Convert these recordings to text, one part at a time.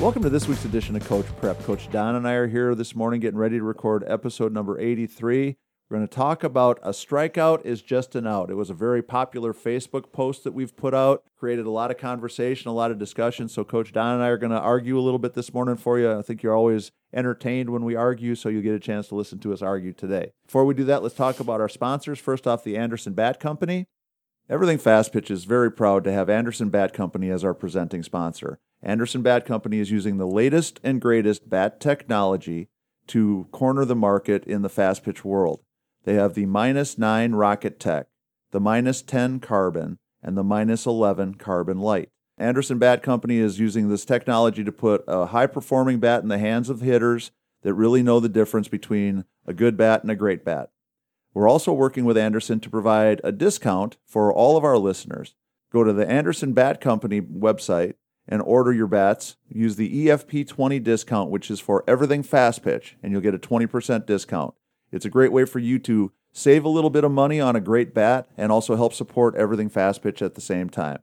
Welcome to this week's edition of Coach Prep. Coach Don and I are here this morning getting ready to record episode number 83. We're going to talk about a strikeout is just an out. It was a very popular Facebook post that we've put out, created a lot of conversation, a lot of discussion. So, Coach Don and I are going to argue a little bit this morning for you. I think you're always entertained when we argue, so you'll get a chance to listen to us argue today. Before we do that, let's talk about our sponsors. First off, the Anderson Bat Company. Everything Fast Pitch is very proud to have Anderson Bat Company as our presenting sponsor. Anderson Bat Company is using the latest and greatest bat technology to corner the market in the fast pitch world. They have the minus 9 Rocket Tech, the minus 10 Carbon, and the minus 11 Carbon Light. Anderson Bat Company is using this technology to put a high performing bat in the hands of hitters that really know the difference between a good bat and a great bat. We're also working with Anderson to provide a discount for all of our listeners. Go to the Anderson Bat Company website and order your bats. Use the EFP20 discount, which is for everything fast pitch, and you'll get a 20% discount. It's a great way for you to save a little bit of money on a great bat and also help support everything fast pitch at the same time.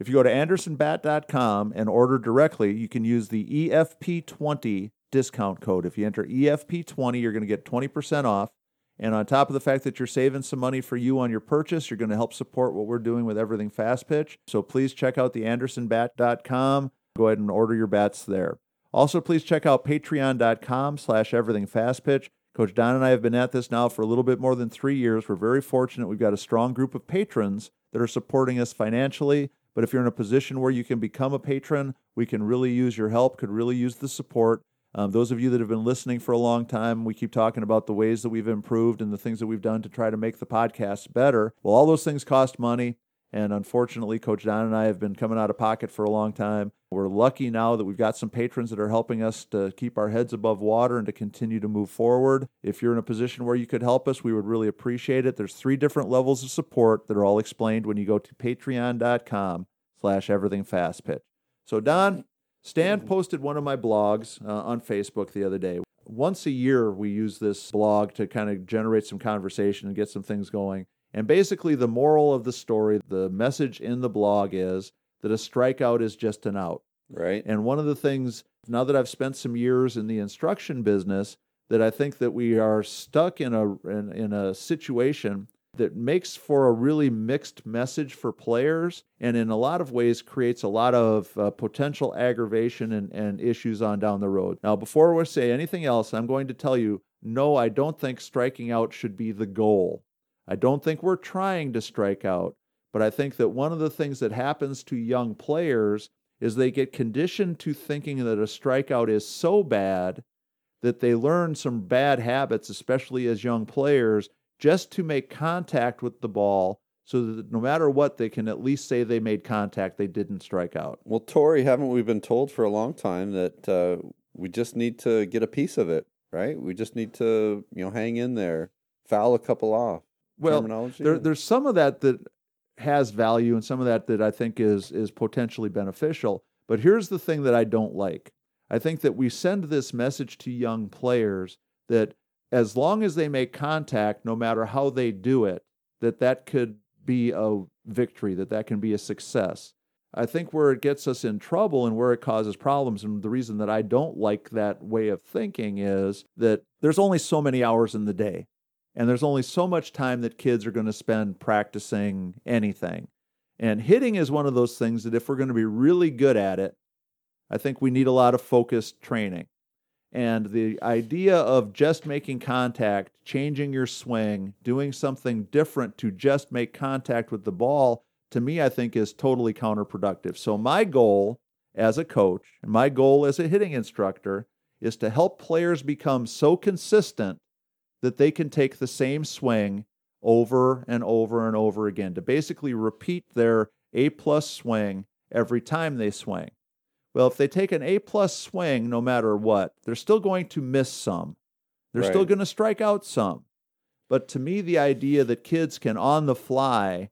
If you go to andersonbat.com and order directly, you can use the EFP20 discount code. If you enter EFP20, you're going to get 20% off. And on top of the fact that you're saving some money for you on your purchase, you're going to help support what we're doing with everything fast pitch. So please check out the andersonbat.com. Go ahead and order your bats there. Also, please check out patreon.com slash everything fast pitch. Coach Don and I have been at this now for a little bit more than three years. We're very fortunate. We've got a strong group of patrons that are supporting us financially. But if you're in a position where you can become a patron, we can really use your help, could really use the support. Um, those of you that have been listening for a long time, we keep talking about the ways that we've improved and the things that we've done to try to make the podcast better. Well, all those things cost money. And unfortunately, Coach Don and I have been coming out of pocket for a long time. We're lucky now that we've got some patrons that are helping us to keep our heads above water and to continue to move forward. If you're in a position where you could help us, we would really appreciate it. There's three different levels of support that are all explained when you go to patreon.com slash everything fast pitch. So Don, Stan posted one of my blogs uh, on Facebook the other day. Once a year, we use this blog to kind of generate some conversation and get some things going. And basically, the moral of the story, the message in the blog is that a strikeout is just an out. Right. And one of the things, now that I've spent some years in the instruction business, that I think that we are stuck in a in, in a situation that makes for a really mixed message for players and in a lot of ways creates a lot of uh, potential aggravation and, and issues on down the road. Now, before we say anything else, I'm going to tell you no, I don't think striking out should be the goal. I don't think we're trying to strike out, but I think that one of the things that happens to young players is they get conditioned to thinking that a strikeout is so bad that they learn some bad habits, especially as young players, just to make contact with the ball so that no matter what, they can at least say they made contact, they didn't strike out. Well, Tori, haven't we been told for a long time that uh, we just need to get a piece of it, right? We just need to, you know, hang in there, foul a couple off. Well, there, there's some of that that has value, and some of that that I think is is potentially beneficial. But here's the thing that I don't like. I think that we send this message to young players that as long as they make contact, no matter how they do it, that that could be a victory, that that can be a success. I think where it gets us in trouble and where it causes problems, and the reason that I don't like that way of thinking is that there's only so many hours in the day, and there's only so much time that kids are going to spend practicing anything. And hitting is one of those things that if we're going to be really good at it, I think we need a lot of focused training. And the idea of just making contact, changing your swing, doing something different to just make contact with the ball, to me, I think is totally counterproductive. So, my goal as a coach and my goal as a hitting instructor is to help players become so consistent that they can take the same swing over and over and over again, to basically repeat their A plus swing every time they swing. Well, if they take an A plus swing, no matter what, they're still going to miss some. They're right. still going to strike out some. But to me, the idea that kids can on the fly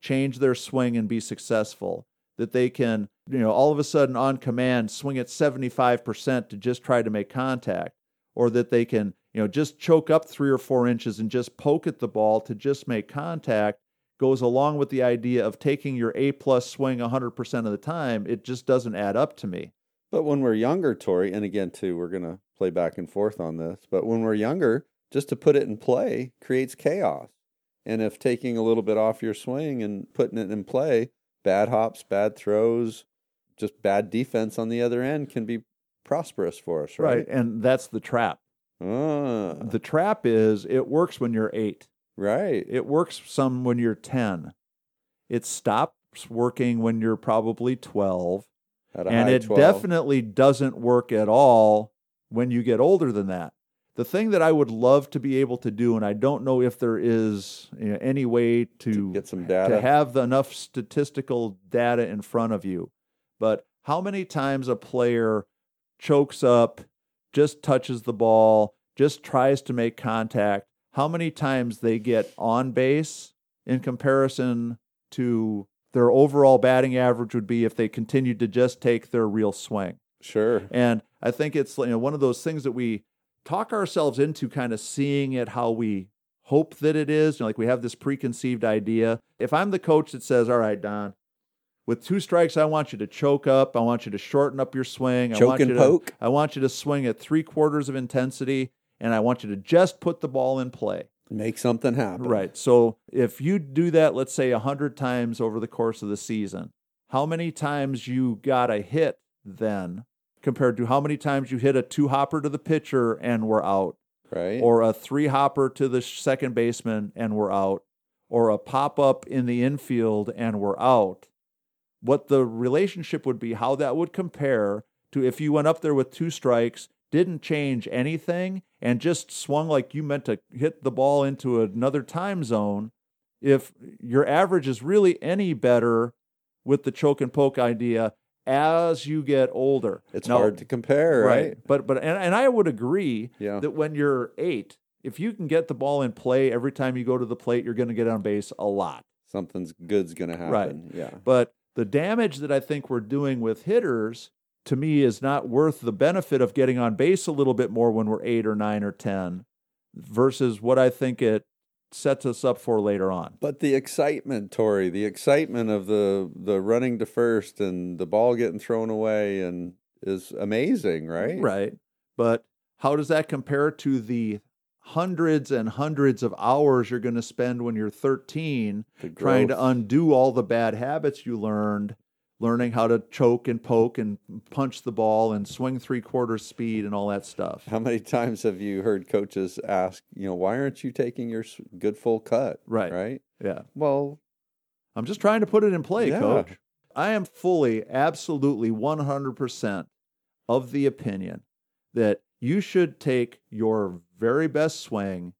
change their swing and be successful, that they can, you know, all of a sudden on command swing at 75% to just try to make contact, or that they can, you know, just choke up three or four inches and just poke at the ball to just make contact goes along with the idea of taking your A plus swing 100% of the time, it just doesn't add up to me. But when we're younger, Tori, and again, too, we're going to play back and forth on this, but when we're younger, just to put it in play creates chaos. And if taking a little bit off your swing and putting it in play, bad hops, bad throws, just bad defense on the other end can be prosperous for us, right? Right. And that's the trap. Ah, The trap is it works when you're eight, right. it works some when you're 10. It stops working when you're probably 12. At a and it 12. definitely doesn't work at all when you get older than that. The thing that I would love to be able to do, and I don't know if there is you know, any way to, get some data to have the, enough statistical data in front of you, but how many times a player chokes up, just touches the ball, just tries to make contact, how many times they get on base in comparison to their overall batting average would be if they continued to just take their real swing. Sure. And I think it's you know one of those things that we talk ourselves into kind of seeing it how we hope that it is. You know, like we have this preconceived idea. If I'm the coach that says, "All right, Don, with two strikes, I want you to choke up. I want you to shorten up your swing. I want and you to, poke. I want you to swing at three quarters of intensity, and I want you to just put the ball in play." Make something happen. Right. So if you do that, let's say 100 times over the course of the season, how many times you got a hit then compared to how many times you hit a two hopper to the pitcher and were out, Right. or a three hopper to the second baseman and were out, or a pop up in the infield and were out? What the relationship would be, how that would compare to if you went up there with two strikes, didn't change anything, and just swung like you meant to hit the ball into another time zone, if your average is really any better with the choke and poke idea as you get older. it's Now- hard to compare, right? But but and, and I would agree Yeah. that when you're eight, if you can get the ball in play every time you go to the plate, you're going to get on base a lot. Something's good's going to happen. Right. Yeah. But the damage that I think we're doing with hitters to me is not worth the benefit of getting on base a little bit more when we're eight or nine or 10 versus what I think it sets us up for later on. But the excitement, Tori, the excitement of the the running to first and the ball getting thrown away and is amazing, right? Right. But how does that compare to the hundreds and hundreds of hours you're going to spend when you're 13 trying to undo all the bad habits you learned, learning how to choke and poke and punch the ball and swing three quarters speed and all that stuff. How many times have you heard coaches ask, you know, why aren't you taking your good full cut? Right. Right. Yeah. Well, I'm just trying to put it in play, Yeah. coach. I am fully, absolutely 100% of the opinion that you should take your very best swing,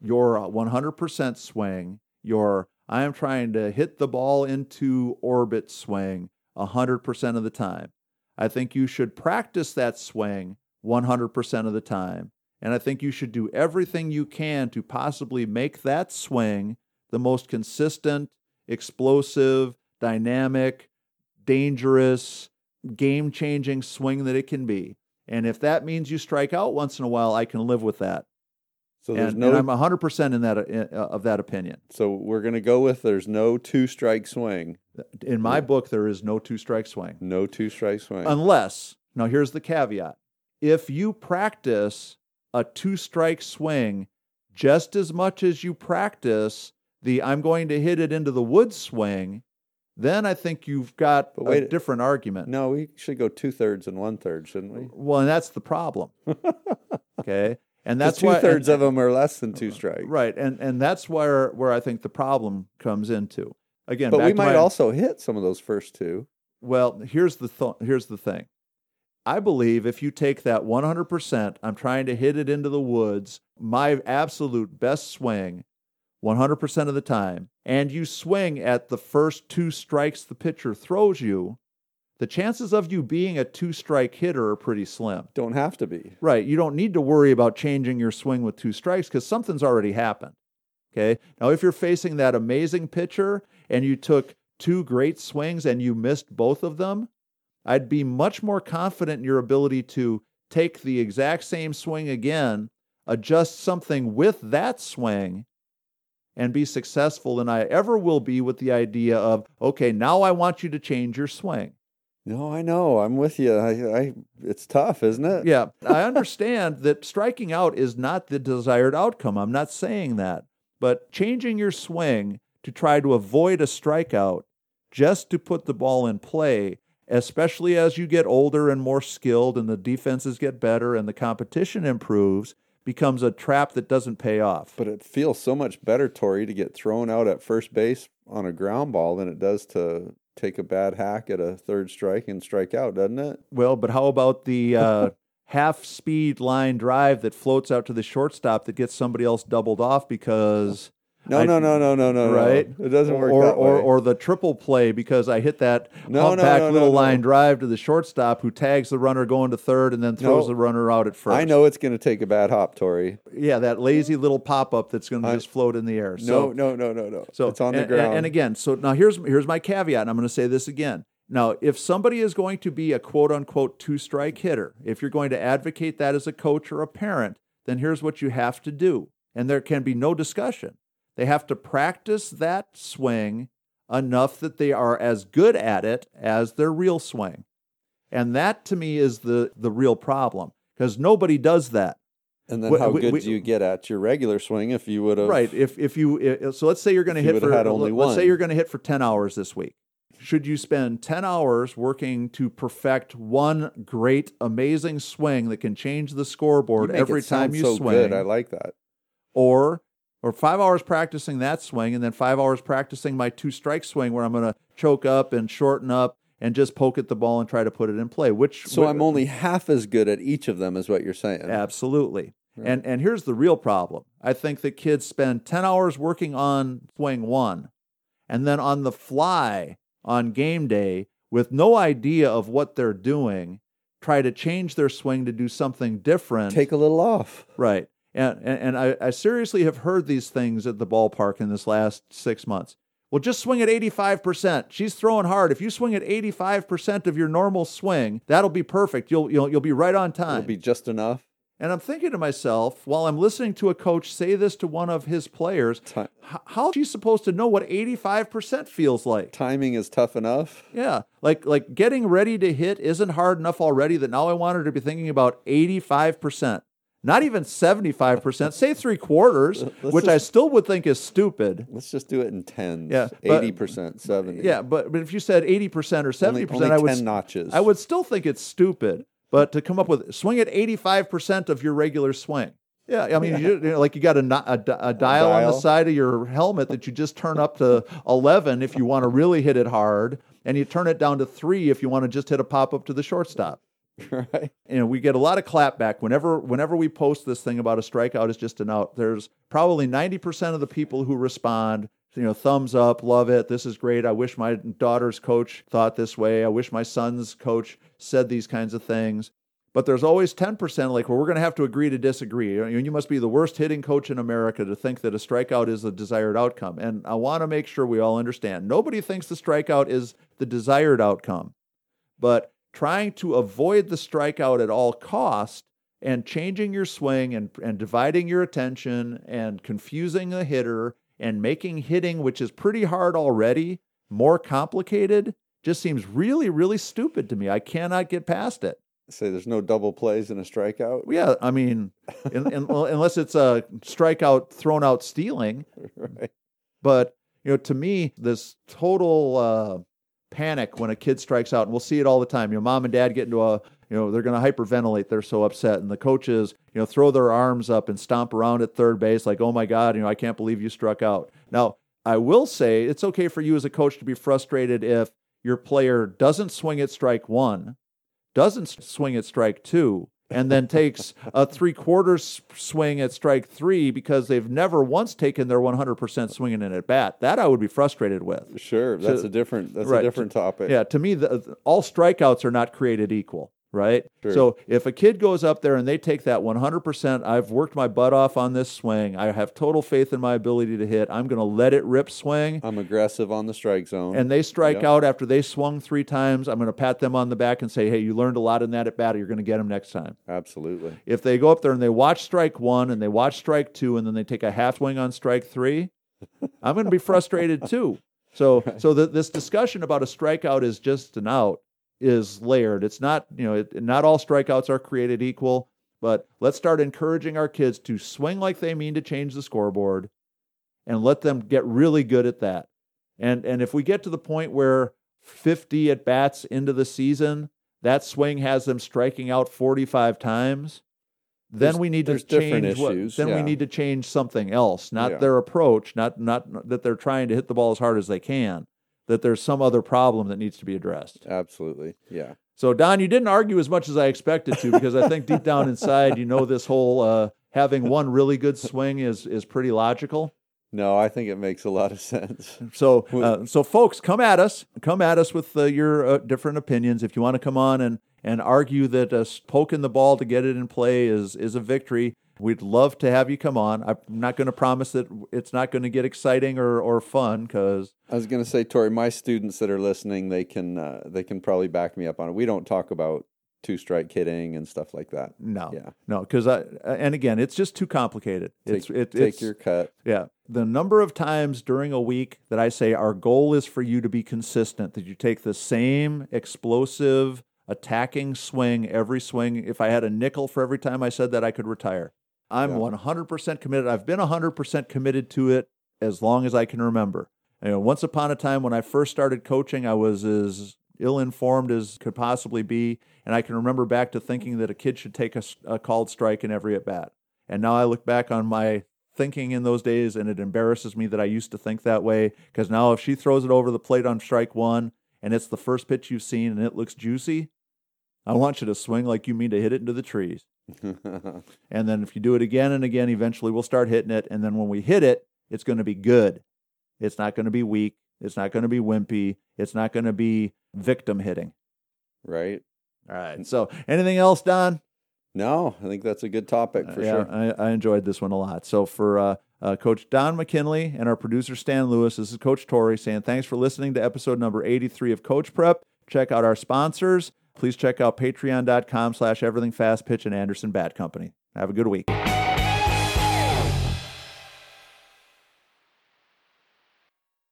your uh, 100% swing, your I am trying to hit the ball into orbit swing 100% of the time. I think you should practice that swing 100% of the time. And I think you should do everything you can to possibly make that swing the most consistent, explosive, dynamic, dangerous, game changing swing that it can be. And if that means you strike out once in a while, I can live with that. so there's And, no. and I'm 100% in that, uh, of that opinion. so we're going to go with there's no two strike swing, In my book, there is no two strike swing. no two strike swing. Unless, now here's the caveat if you practice a two strike swing just as much as you practice the I'm going to hit it into the wood swing, then I think you've got But a different argument. no, we should go two thirds and one third, shouldn't we? Well, and that's the problem. okay. And That's two thirds of them are less than two strikes. Right. And and that's where where I think the problem comes into. Again, But we might my- also hit some of those first two. Well, here's the th- here's the thing. I believe if you take that 100%, I'm trying to hit it into the woods, my absolute best swing 100% of the time, and you swing at the first two strikes the pitcher throws you, the chances of you being a two strike hitter are pretty slim. Don't have to be. Right. You don't need to worry about changing your swing with two strikes because something's already happened. Okay. Now, if you're facing that amazing pitcher and you took two great swings and you missed both of them, I'd be much more confident in your ability to take the exact same swing again, adjust something with that swing, and be successful than I ever will be with the idea of, okay, now I want you to change your swing. No, I know. I'm with you. I, I it's tough, isn't it? Yeah, I understand that striking out is not the desired outcome. I'm not saying that. But changing your swing to try to avoid a strikeout just to put the ball in play, especially as you get older and more skilled and the defenses get better and the competition improves, becomes a trap that doesn't pay off. But it feels so much better, Tori, to get thrown out at first base on a ground ball than it does to take a bad hack at a third strike and strike out, doesn't it? Well, but how about the uh, half speed line drive that floats out to the shortstop that gets somebody else doubled off because no, I- no, no, no, no, no, right? No. It doesn't work or, that or, way. or the triple play because I hit that No, no, back no, no, little no. line drive to the shortstop who tags the runner going to third and then throws No. the runner out at first. I know it's going to take a bad hop, Tori. Yeah, that lazy little pop up that's going to just float in the air. No, So, no, no, no, no. so it's on the and, ground. And, and again, so now here's here's my caveat, and I'm going to say this again. Now, if somebody is going to be a quote unquote two strike hitter, if you're going to advocate that as a coach or a parent, then here's what you have to do. And there can be no discussion. They have to practice that swing enough that they are as good at it as their real swing. And that to me is the, the real problem because nobody does that. And then We- how we- good we- do you get at your regular swing if you would have Right. If if you i- so let's say you're going to hit for had only let's say you're going to hit for 10 hours this week. Should you spend 10 hours working to perfect one great amazing swing that can change the scoreboard every time you so swing good. I like that. or or 5 hours practicing that swing and then 5 hours practicing my two strike swing where I'm going to choke up and shorten up and just poke at the ball and try to put it in play which So I'm only half as good at each of them, is what you're saying. Absolutely. Right. And and here's the real problem. I think that kids spend 10 hours working on swing 1 and then on the fly on game day with no idea of what they're doing try to change their swing to do something different. Take a little off. right. And and, and I, I seriously have heard these things at the ballpark in this last 6 months. Well, just swing at 85%. She's throwing hard. If you swing at 85% of your normal swing, that'll be perfect. You'll you'll you'll be right on time. It'll be just enough. And I'm thinking to myself, while I'm listening to a coach say this to one of his players, Ti- h- how is she supposed to know what 85% feels like? timing is tough enough. Yeah, like like getting ready to hit isn't hard enough already that now I want her to be thinking about 85%. Not even 75%, say three quarters, Let's which I still would think is stupid. Let's just do it in tens. Yeah, but- eighty percent, seventy. Yeah, but, but if you said 80% or 70%, only, only I would notches. I would still think it's stupid, but to come up with swing at 85% of your regular swing. Yeah, I mean, You, you know, like you got a, no- a, di- a dial on the side of your helmet that you just turn up to 11 if you want to really hit it hard, and you turn it down to three if you want to just hit a pop up to the shortstop. right. And we get a lot of clapback whenever whenever we post this thing about a strikeout is just an out. There's probably 90% of the people who respond, you know, thumbs up, love it, this is great. I wish my daughter's coach thought this way. I wish my son's coach said these kinds of things. But there's always 10% like, well, we're going to have to agree to disagree. You must be the worst hitting coach in America to think that a strikeout is the desired outcome. And I want to make sure we all understand nobody thinks the strikeout is the desired outcome. But trying to avoid the strikeout at all cost and changing your swing and, and dividing your attention and confusing the hitter and making hitting, which is pretty hard already, more complicated just seems really, really stupid to me. I cannot get past it. Say there's no double plays in a strikeout. Yeah, I mean, in, in, unless it's a strikeout thrown out stealing. right. But you know, to me, this total uh, panic when a kid strikes out, and we'll see it all the time. You know, mom and dad get into a, you know, they're going to hyperventilate. They're so upset, and the coaches, you know, throw their arms up and stomp around at third base, like, "Oh my God, you know, I can't believe you struck out." Now, I will say it's okay for you as a coach to be frustrated if your player doesn't swing at strike one, doesn't swing at strike two, and then takes a three quarters swing at strike three because they've never once taken their 100% swinging in at bat. That I would be frustrated with. Sure. That's So- a different. That's right. a different topic. Yeah, to me, the, all strikeouts are not created equal, right? Sure. So if a kid goes up there and they take that 100%, I've worked my butt off on this swing. I have total faith in my ability to hit. I'm going to let it rip swing. I'm aggressive on the strike zone. And they strike Yep. out after they swung three times. I'm going to pat them on the back and say, hey, you learned a lot in that at bat. You're going to get them next time. Absolutely. If they go up there and they watch strike one and they watch strike two and then they take a half swing on strike three, I'm going to be frustrated too. So, so th- this discussion about a strikeout is just an out is layered. It's not, you know, it, not all strikeouts are created equal, but let's start encouraging our kids to swing like they mean to change the scoreboard and let them get really good at that. And and if we get to the point where 50 at bats into the season, that swing has them striking out 45 times, then There's- we need to change what, then we need to change something else, not Yeah. their approach, not not that they're trying to hit the ball as hard as they can, that there's some other problem that needs to be addressed. Absolutely. Yeah. So Don, you didn't argue as much as I expected to because I think deep down inside you know this whole uh, having one really good swing is is pretty logical. No, I think it makes a lot of sense. So, uh, so folks, come at us. Come at us with uh, your uh, different opinions. If you want to come on and and argue that uh, poking the ball to get it in play is is a victory, we'd love to have you come on. I'm not going to promise that it's not going to get exciting or or fun because I was going to say, Tori, my students that are listening, they can uh, they can probably back me up on it. We don't talk about two strike hitting and stuff like that. no, Yeah. no, because I and again, it's just too complicated. it's Take, it, take it's, your cut. Yeah. The number of times during a week that I say our goal is for you to be consistent, that you take the same explosive attacking swing every swing. If I had a nickel for every time I said that, I could retire. I'm Yeah. 100% committed. I've been 100% committed to it as long as I can remember. You know, once upon a time when I first started coaching, I was as ill informed as could possibly be. And I can remember back to thinking that a kid should take a called strike in every at bat. And now I look back on my thinking in those days and it embarrasses me that I used to think that way. Because now if she throws it over the plate on strike one and it's the first pitch you've seen and it looks juicy, I want you to swing like you mean to hit it into the trees. And then if you do it again and again, eventually we'll start hitting it. And then when we hit it, it's going to be good. It's not going to be weak. It's not going to be wimpy. It's not going to be victim hitting. right? All right. And so anything else, Don? No, I think that's a good topic for Uh, yeah, sure. I, I enjoyed this one a lot. So for uh, uh, Coach Don McKinley and our producer Stan Lewis, this is Coach Tori saying thanks for listening to episode number 83 of Coach Prep. Check out our sponsors. Please check out patreon.com slash everything fast pitch and Anderson Bat Company. Have a good week.